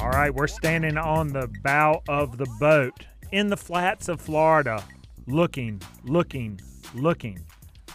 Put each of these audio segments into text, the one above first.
All right, we're standing on the bow of the boat in the flats of Florida, looking, looking, looking,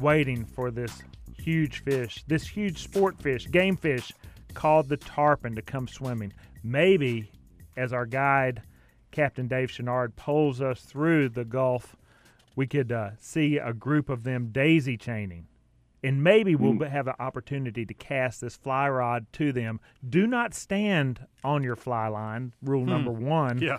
waiting for this huge fish, this huge sport fish, game fish called the tarpon to come swimming. Maybe as our guide, Captain Dave Chenard, pulls us through the Gulf, we could uh, see a group of them daisy chaining. And maybe we'll Mm. have an opportunity to cast this fly rod to them. Do not stand on your fly line, rule number one Yeah.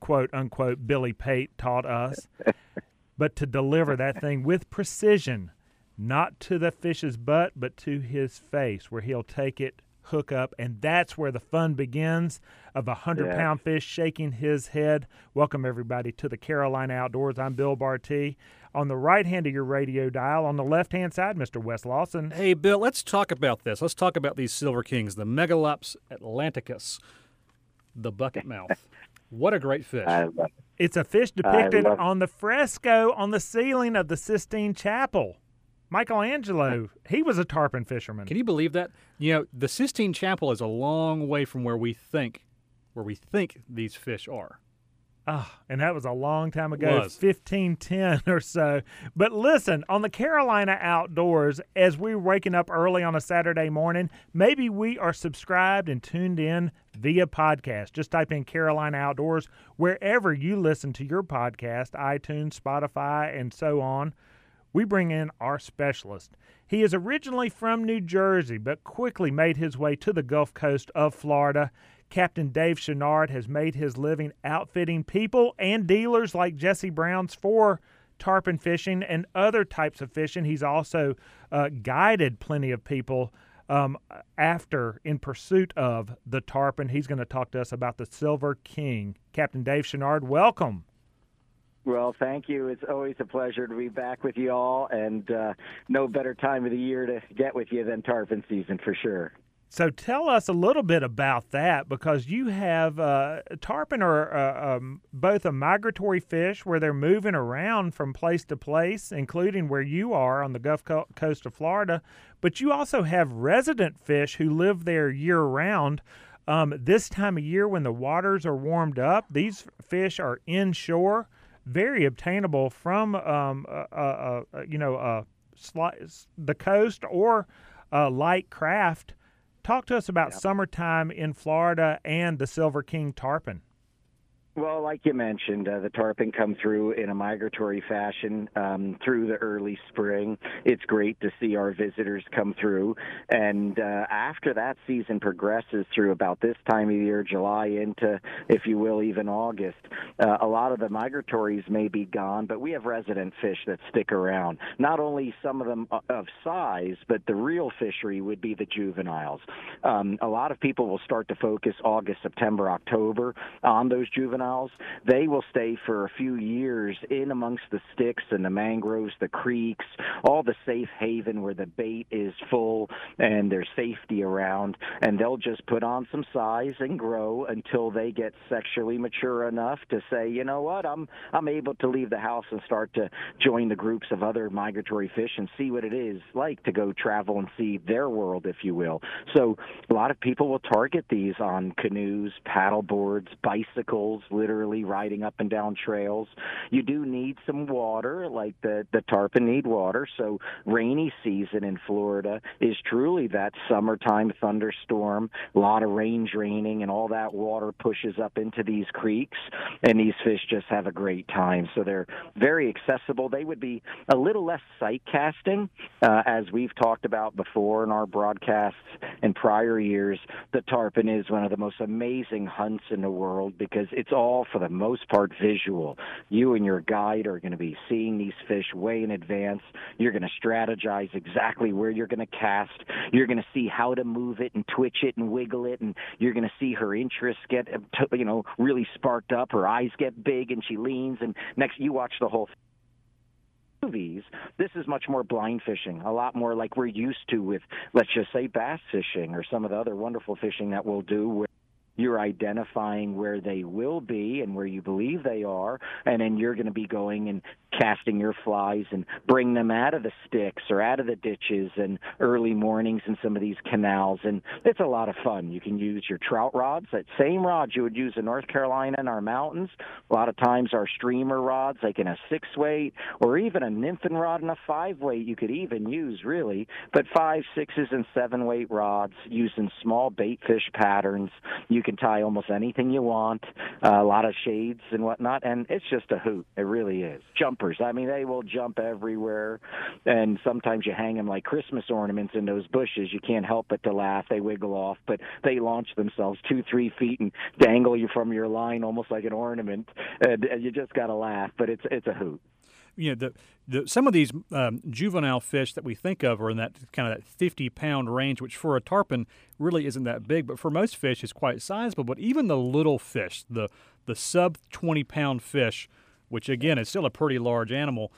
quote unquote Billy Pate taught us, but to deliver that thing with precision, not to the fish's butt, but to his face, where he'll take it, hook up, and that's where the fun begins of a hundred Yeah. pound fish shaking his head. Welcome everybody to the Carolina Outdoors. I'm Bill Barty. On the right hand of your radio dial, on the left hand side, Mr. Wes Lawson. Hey, Bill, let's talk about this. Let's talk about these silver kings, the Megalops atlanticus, the bucket mouth. What a great fish. I love it. It's a fish depicted on the fresco on the ceiling of the Sistine Chapel. Michelangelo, he was a tarpon fisherman. Can you believe that? You know, the Sistine Chapel is a long way from where we think where we think these fish are. Ah, and that was a long time ago, Was. 1510 or so. But listen, on the Carolina Outdoors, as we're waking up early on a Saturday morning, maybe we are subscribed and tuned in via podcast. Just type in Carolina Outdoors wherever you listen to your podcast, iTunes, Spotify, and so on. We bring in our specialist. He is originally from New Jersey, but quickly made his way to the Gulf Coast of Florida. Captain Dave Chenard has made his living outfitting people and dealers like Jesse Brown's for tarpon fishing and other types of fishing. He's also uh, guided plenty of people um, after in pursuit of the tarpon. He's going to talk to us about the Silver King. Captain Dave Chenard, welcome. Well, thank you. It's always a pleasure to be back with you all, and uh, no better time of the year to get with you than tarpon season for sure. So tell us a little bit about that because you have uh, tarpon are uh, um, both a migratory fish where they're moving around from place to place, including where you are on the Gulf Coast of Florida, but you also have resident fish who live there year round. Um, this time of year, when the waters are warmed up, these fish are inshore, very obtainable from um, uh, uh, uh, you know uh, sli- the coast or uh, light craft. Talk to us about summertime in Florida and the Silver King tarpon. Well, like you mentioned, uh, the tarpon come through in a migratory fashion um, through the early spring. It's great to see our visitors come through, and uh, after that season progresses through about this time of year, July into, if you will, even August, uh, a lot of the migratories may be gone, but we have resident fish that stick around. Not only some of them of size, but the real fishery would be the juveniles. Um, a lot of people will start to focus August, September, October on those juveniles. They will stay for a few years in amongst the sticks and the mangroves, the creeks, all the safe haven where the bait is full and there's safety around, and they'll just put on some size and grow until they get sexually mature enough to say, you know what, I'm I'm able to leave the house and start to join the groups of other migratory fish and see what it is like to go travel and see their world, if you will. So a lot of people will target these on canoes, paddle boards, bicycles, literally riding up and down trails. You do need some water, like the the tarpon need water. So rainy season in Florida is truly that summertime thunderstorm. A lot of rain draining, and all that water pushes up into these creeks, and these fish just have a great time. So they're very accessible. They would be a little less sight casting, uh, as we've talked about before in our broadcasts in prior years. The tarpon is one of the most amazing hunts in the world because it's all, for the most part, visual. You and your guide are going to be seeing these fish way in advance. You're going to strategize exactly where you're going to cast. You're going to see how to move it and twitch it and wiggle it, and you're going to see her interest get, uh, you know, really sparked up. Her eyes get big, and she leans, and next you watch the whole movies, this is much more blind fishing, a lot more like we're used to with, let's just say, bass fishing or some of the other wonderful fishing that we'll do. Where you're identifying where they will be and where you believe they are, and then you're going to be going and casting your flies and bring them out of the sticks or out of the ditches and early mornings in some of these canals and it's a lot of fun. You can use your trout rods that same rods you would use in north carolina in our mountains. A lot of times our streamer rods like in a six weight or even a nymphin rod and a five weight you could even use really. But five sixes and seven weight rods using small bait fish patterns you can tie almost anything you want uh, a lot of shades and whatnot and it's just a hoot it really is jumpers. I mean, they will jump everywhere, and sometimes you hang them like Christmas ornaments in those bushes. You can't help but to laugh. They wiggle off, but they launch themselves two, three feet and dangle you from your line almost like an ornament, and, and you just got to laugh. But it's it's a hoot you know the, the some of these um, juvenile fish that we think of are in that kind of that 50 pound range which for a tarpon really isn't that big but for most fish is quite sizable but even the little fish the the sub 20 pound fish which again is still a pretty large animal,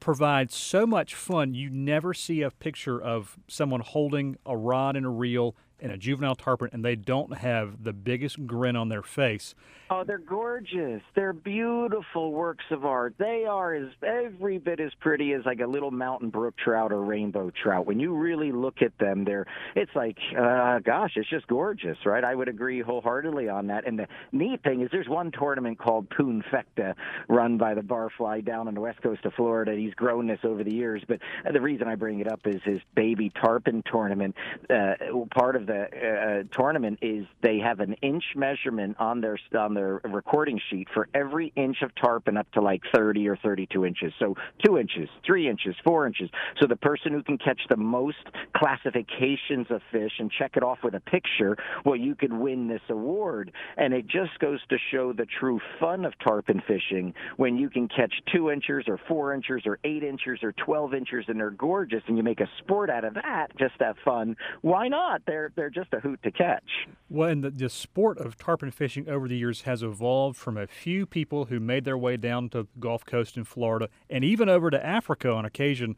provides so much fun. You never see a picture of someone holding a rod and a reel and a juvenile tarpon and they don't have the biggest grin on their face. Oh, they're gorgeous. They're beautiful works of art. They are as every bit as pretty as like a little mountain brook trout or rainbow trout. When you really look at them, they're it's like uh, gosh, it's just gorgeous, right? I would agree wholeheartedly on that. And the neat thing is there's one tournament called Poonfecta run by the Barfly down on the west coast of Florida. He's grown this over the years, but the reason I bring it up is his baby tarpon tournament. Uh, part of the uh, tournament is they have an inch measurement on their on their recording sheet for every inch of tarpon up to like 30 or 32 inches. So two inches, three inches, four inches. So the person who can catch the most classifications of fish and check it off with a picture, well, you could win this award. And it just goes to show the true fun of tarpon fishing when you can catch two inches or four inches or eight inches or 12 inches and they're gorgeous and you make a sport out of that just have fun. Why not? They're they're just a hoot to catch. Well, and the, the sport of tarpon fishing over the years has evolved from a few people who made their way down to the Gulf Coast in Florida and even over to Africa on occasion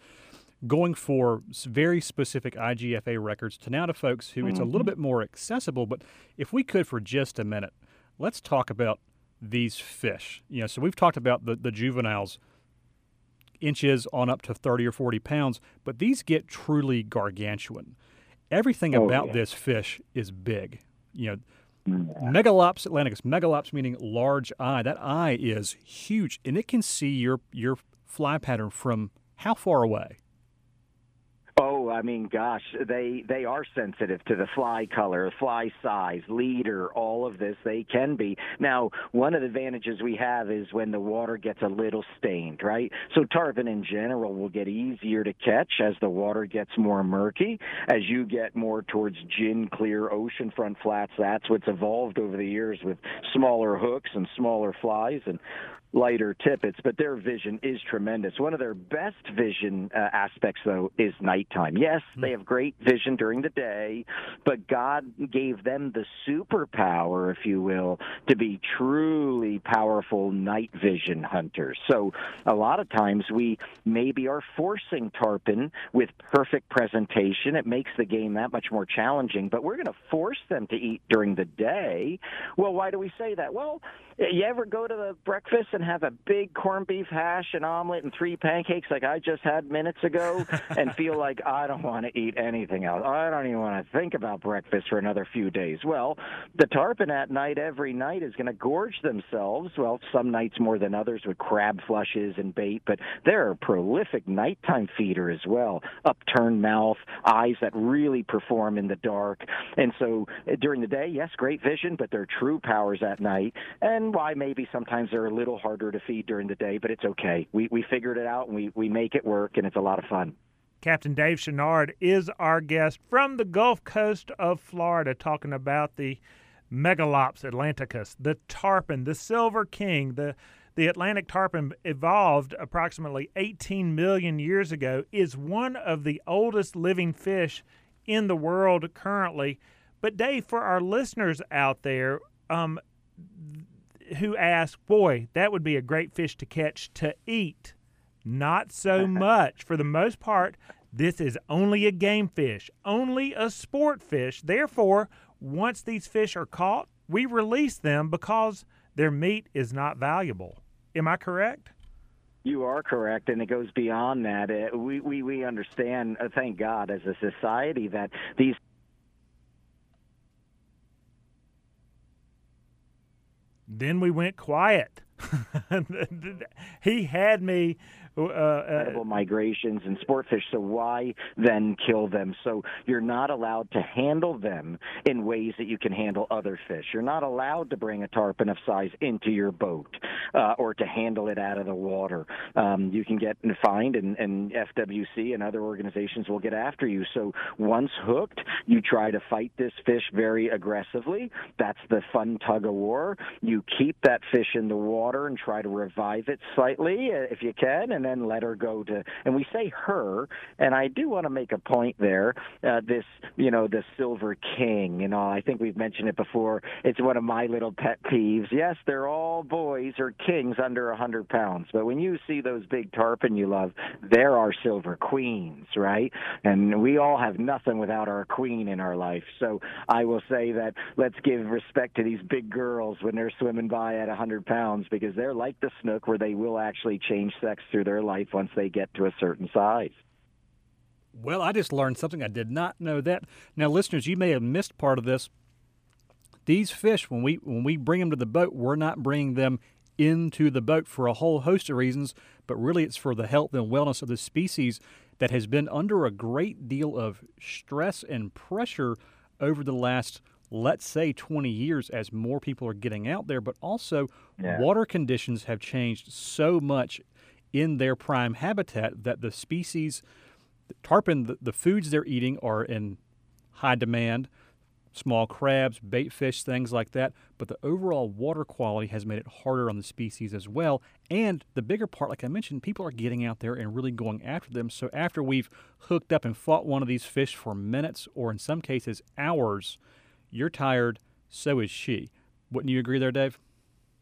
going for very specific IGFA records to now to folks who mm-hmm. it's a little mm-hmm. bit more accessible. But if we could for just a minute, let's talk about these fish. You know, so we've talked about the, the juveniles inches on up to 30 or 40 pounds, but these get truly gargantuan. Everything oh, about yeah. this fish is big. You know, yeah. Megalops atlanticus, megalops meaning large eye. That eye is huge, and it can see your your fly pattern from how far away? I mean, gosh, they they are sensitive to the fly color, fly size, leader, all of this. They can be. Now, one of the advantages we have is when the water gets a little stained, right? So tarpon in general will get easier to catch as the water gets more murky. As you get more towards gin clear oceanfront flats, that's what's evolved over the years with smaller hooks and smaller flies and lighter tippets, but their vision is tremendous. One of their best vision uh, aspects, though, is nighttime. Yes, hmm. they have great vision during the day, but God gave them the superpower, if you will, to be truly powerful night vision hunters. So a lot of times we maybe are forcing tarpon with perfect presentation. It makes the game that much more challenging, but we're going to force them to eat during the day. Well, why do we say that? Well, you ever go to the breakfast and have a big corned beef hash, an omelet, and three pancakes like I just had minutes ago, and feel like I don't want to eat anything else? I don't even want to think about breakfast for another few days. Well, the tarpon at night every night is going to gorge themselves. Well, some nights more than others with crab flushes and bait, but they're a prolific nighttime feeder as well. Upturned mouth, eyes that really perform in the dark, and so uh, during the day, yes, great vision, but their true powers at night and why maybe sometimes they're a little harder to feed during the day, but it's okay. We we figured it out and we we make it work, and it's a lot of fun. Captain Dave Chenard is our guest from the Gulf Coast of Florida, talking about the Megalops atlanticus, the tarpon, the silver king, the the Atlantic tarpon evolved approximately 18 million years ago, is one of the oldest living fish in the world currently. But Dave, for our listeners out there, um, who ask, Boy, that would be a great fish to catch to eat. Not so much. For the most part, this is only a game fish, only a sport fish. Therefore, once these fish are caught, we release them because their meat is not valuable. Am I correct? You are correct, and it goes beyond that. Uh, we, we, we understand, uh, thank God, as a society, that these Then we went quiet. he had me uh, uh, migrations and sport fish. So why then kill them? So you're not allowed to handle them in ways that you can handle other fish. You're not allowed to bring a tarpon of size into your boat uh, or to handle it out of the water. Um, you can get fined, and, and FWC and other organizations will get after you. So once hooked, you try to fight this fish very aggressively. That's the fun tug of war. You keep that fish in the water and try to revive it slightly uh, if you can, and then let her go to. And we say her, and I do want to make a point there. Uh, this, you know, the Silver King. You know, I think we've mentioned it before. It's one of my little pet peeves. Yes, they're all boys or kings under a hundred pounds, but when you see those big tarpon you love, there are silver queens, right? And we all have nothing without our queen in our life. So I will say that let's give respect to these big girls when they're swimming by at a hundred pounds because they're like the snook where they will actually change sex through their life once they get to a certain size. Well, I just learned something I did not know that. Now, listeners, you may have missed part of this. These fish, when we when we bring them to the boat, we're not bringing them into the boat for a whole host of reasons, but really it's for the health and wellness of the species that has been under a great deal of stress and pressure over the last let's say 20 years as more people are getting out there, but also yeah. water conditions have changed so much in their prime habitat that the species, the tarpon, the, the foods they're eating are in high demand small crabs, bait fish, things like that. But the overall water quality has made it harder on the species as well. And the bigger part, like I mentioned, people are getting out there and really going after them. So after we've hooked up and fought one of these fish for minutes or in some cases hours, you're tired, so is she. Wouldn't you agree there, Dave?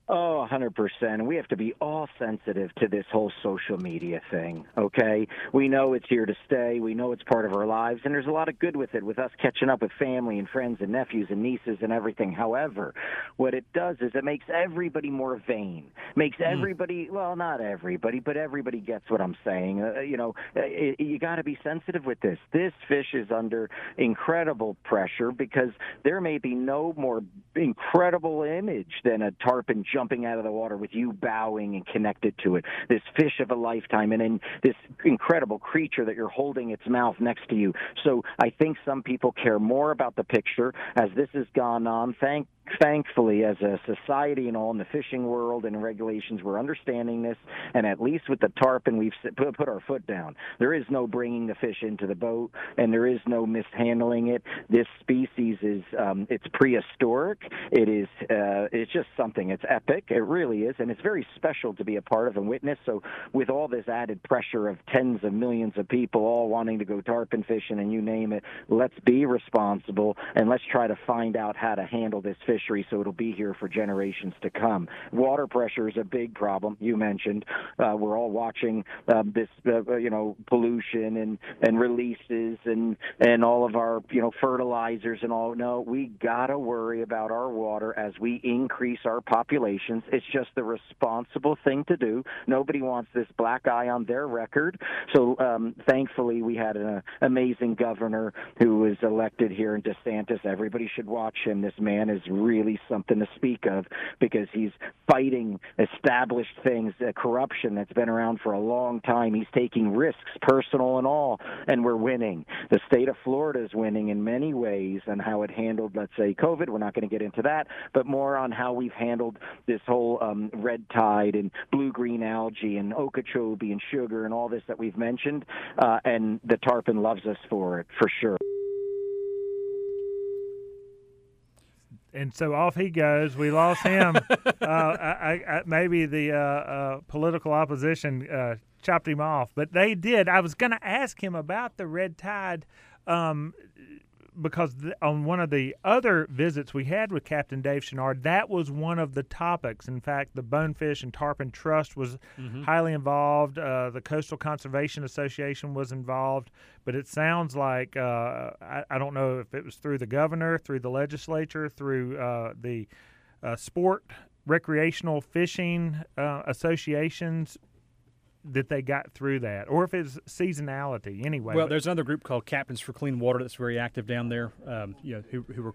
Oh, 100%. We have to be all sensitive to this whole social media thing, okay? We know it's here to stay. We know it's part of our lives, and there's a lot of good with it, with us catching up with family and friends and nephews and nieces and everything. However, what it does is it makes everybody more vain. Makes mm. everybody, well, not everybody, but everybody gets what I'm saying. Uh, you know, it, uh, you got to be sensitive with this. This fish is under incredible pressure because there may be no more incredible image than a tarpon jumping out of the water with you bowing and connected to it. This fish of a lifetime, and then this incredible creature that you're holding its mouth next to you. So I think some people care more about the picture as this has gone on. Thank thankfully, as a society and all in the fishing world and regulations, we're understanding this. And at least with the tarpon, we've put our foot down. There is no bringing the fish into the boat, and there is no mishandling it. This species is um, it's prehistoric. It is uh, it's just something. It's epic. It really is, and it's very special to be a part of and witness. So with all this added pressure of tens of millions of people all wanting to go tarpon fishing and you name it, let's be responsible and let's try to find out how to handle this fish fishery, so it'll be here for generations to come. Water pressure is a big problem. You mentioned uh, we're all watching uh, this, uh, you know, pollution and and releases and and all of our you know fertilizers and all. No, we gotta worry about our water as we increase our populations. It's just the responsible thing to do. Nobody wants this black eye on their record. So um, thankfully, we had an amazing governor who was elected here in DeSantis. Everybody should watch him. This man is really something to speak of because he's fighting established things, uh, corruption that's been around for a long time. He's taking risks, personal and all, and we're winning. The state of Florida is winning in many ways on how it handled, let's say, COVID. We're not going to get into that, but more on how we've handled this whole um, red tide and blue green algae and Okeechobee and sugar and all this that we've mentioned. Uh, and the tarpon loves us for it, for sure. And so off he goes. We lost him. uh, I, I, maybe the uh, uh, political opposition uh, chopped him off, but they did. I was going to ask him about the red tide. Um, because th- on one of the other visits we had with Captain Dave Chenard, that was one of the topics. In fact, the Bonefish and Tarpon Trust was mm-hmm. highly involved. Uh, the Coastal Conservation Association was involved. But it sounds like uh, I, I, don't know if it was through the governor, through the legislature, through uh, the uh, sport recreational fishing uh, associations that they got through that, or if it's seasonality. Anyway, well, there's another group called Captains for Clean Water that's very active down there. Um, you know, who who are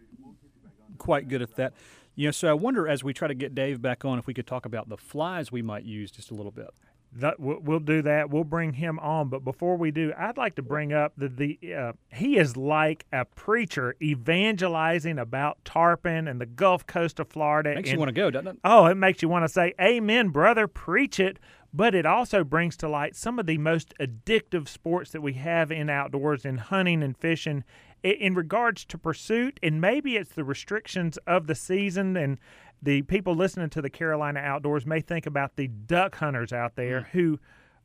quite good at that. You know, so I wonder as we try to get Dave back on, if we could talk about the flies we might use just a little bit. That, we'll do that. We'll bring him on. But before we do, I'd like to bring up the the uh, he is like a preacher evangelizing about tarpon and the Gulf Coast of Florida. Makes and, you want to go, doesn't it? Oh, it makes you want to say, "Amen, brother, preach it." But it also brings to light some of the most addictive sports that we have in outdoors in hunting and fishing in regards to pursuit and maybe it's the restrictions of the season and the people listening to the Carolina Outdoors may think about the duck hunters out there mm. who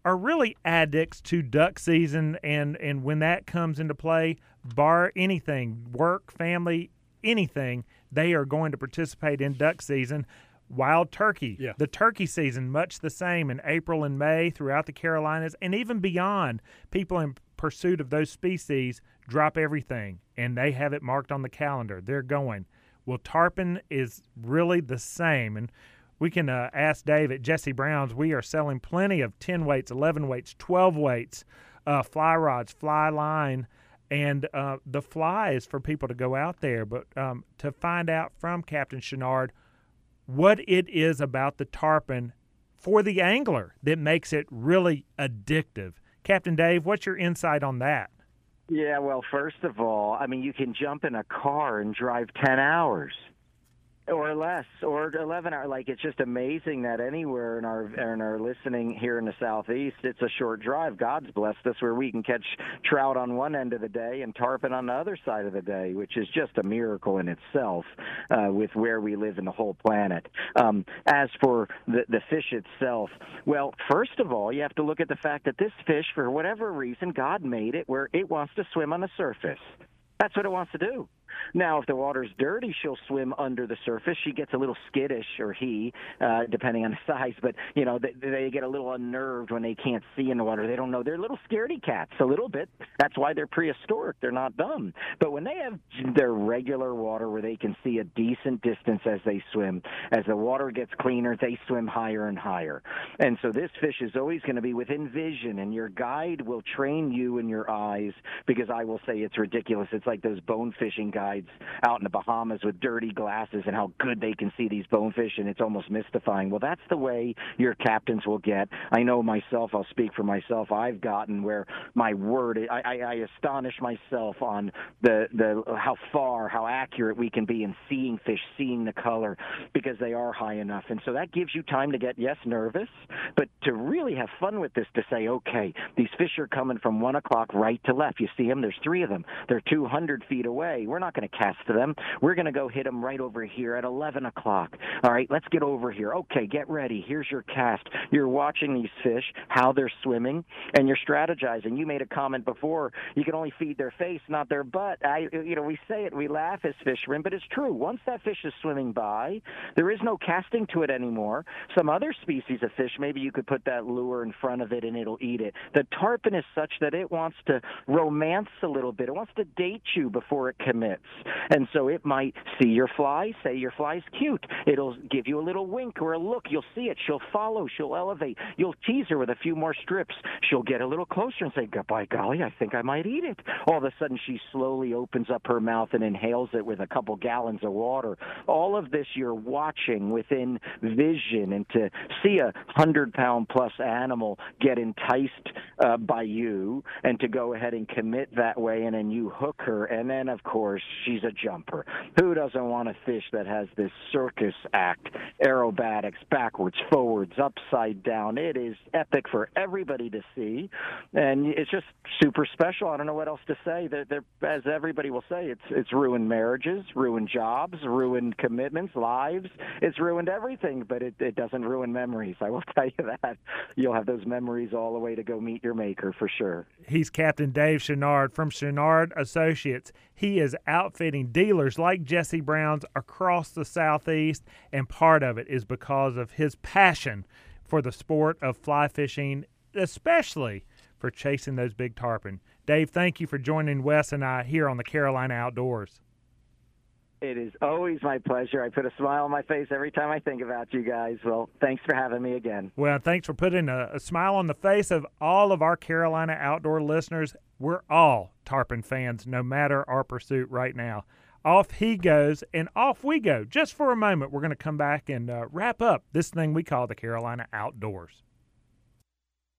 are really addicts to duck season and and when that comes into play bar anything work family anything they are going to participate in duck season wild turkey yeah. the turkey season much the same in april and may throughout the carolinas and even beyond people in pursuit of those species drop everything and they have it marked on the calendar they're going well, tarpon is really the same. And we can uh, ask Dave at Jesse Brown's. We are selling plenty of 10 weights, 11 weights, 12 weights, uh, fly rods, fly line. And uh, the fly is for people to go out there. But um, to find out from Captain Chenard what it is about the tarpon for the angler that makes it really addictive. Captain Dave, what's your insight on that? Yeah, well, first of all, I mean, you can jump in a car and drive 10 hours or less or 11 hour like it's just amazing that anywhere in our in our listening here in the southeast it's a short drive. God's blessed us where we can catch trout on one end of the day and tarpon on the other side of the day which is just a miracle in itself uh, with where we live in the whole planet. Um, as for the the fish itself well first of all you have to look at the fact that this fish for whatever reason god made it where it wants to swim on the surface. That's what it wants to do now, if the water's dirty, she'll swim under the surface. She gets a little skittish, or he, uh, depending on the size. But you know, they, they get a little unnerved when they can't see in the water. They don't know. They're little scaredy cats, a little bit. That's why they're prehistoric. They're not dumb. But when they have their regular water where they can see a decent distance as they swim, as the water gets cleaner, they swim higher and higher. And so this fish is always going to be within vision, and your guide will train you in your eyes because I will say it's ridiculous. It's like those bone fishing guides out in the Bahamas with dirty glasses and how good they can see these bonefish, and it's almost mystifying. Well, that's the way your captains will get. I know myself. I'll speak for myself. I've gotten where my word, I, I, I astonish myself on the the how far, how accurate we can be in seeing fish, seeing the color, because they are high enough, and so that gives you time to get yes nervous, but to really have fun with this. To say, okay, these fish are coming from one o'clock right to left. You see them. There's three of them. They're 200 feet away. We're not going to cast to them. We're going to go hit them right over here at 11 o'clock. All right, let's get over here. Okay, get ready. Here's your cast. You're watching these fish, how they're swimming, and you're strategizing. You made a comment before. You can only feed their face, not their butt. I, you know, we say it, we laugh as fishermen, but it's true. Once that fish is swimming by, there is no casting to it anymore. Some other species of fish, maybe you could put that lure in front of it and it'll eat it. The tarpon is such that it wants to romance a little bit. It wants to date you before it commits. And so it might see your fly, say your fly's cute. It'll give you a little wink or a look. You'll see it. She'll follow. She'll elevate. You'll tease her with a few more strips. She'll get a little closer and say, by golly, I think I might eat it. All of a sudden, she slowly opens up her mouth and inhales it with a couple gallons of water. All of this you're watching within vision. And to see a hundred pound plus animal get enticed uh, by you and to go ahead and commit that way and then you hook her. And then, of course, she's a jumper. Who doesn't want a fish that has this circus act, aerobatics, backwards, forwards, upside down? It is epic for everybody to see, and it's just super special. I don't know what else to say. They're, they're, as everybody will say, it's it's ruined marriages, ruined jobs, ruined commitments, lives. It's ruined everything, but it, it doesn't ruin memories. I will tell you that. You'll have those memories all the way to go meet your maker for sure. He's Captain Dave Chenard from Chenard Associates. He is outfitting dealers like Jesse Brown's across the Southeast, and part of it is because of his passion for the sport of fly fishing, especially for chasing those big tarpon. Dave, thank you for joining Wes and I here on the Carolina Outdoors. It is always my pleasure. I put a smile on my face every time I think about you guys. Well, thanks for having me again. Well, thanks for putting a, a smile on the face of all of our Carolina outdoor listeners. We're all tarpon fans, no matter our pursuit right now. Off he goes, and off we go. Just for a moment, we're going to come back and uh, wrap up this thing we call the Carolina Outdoors.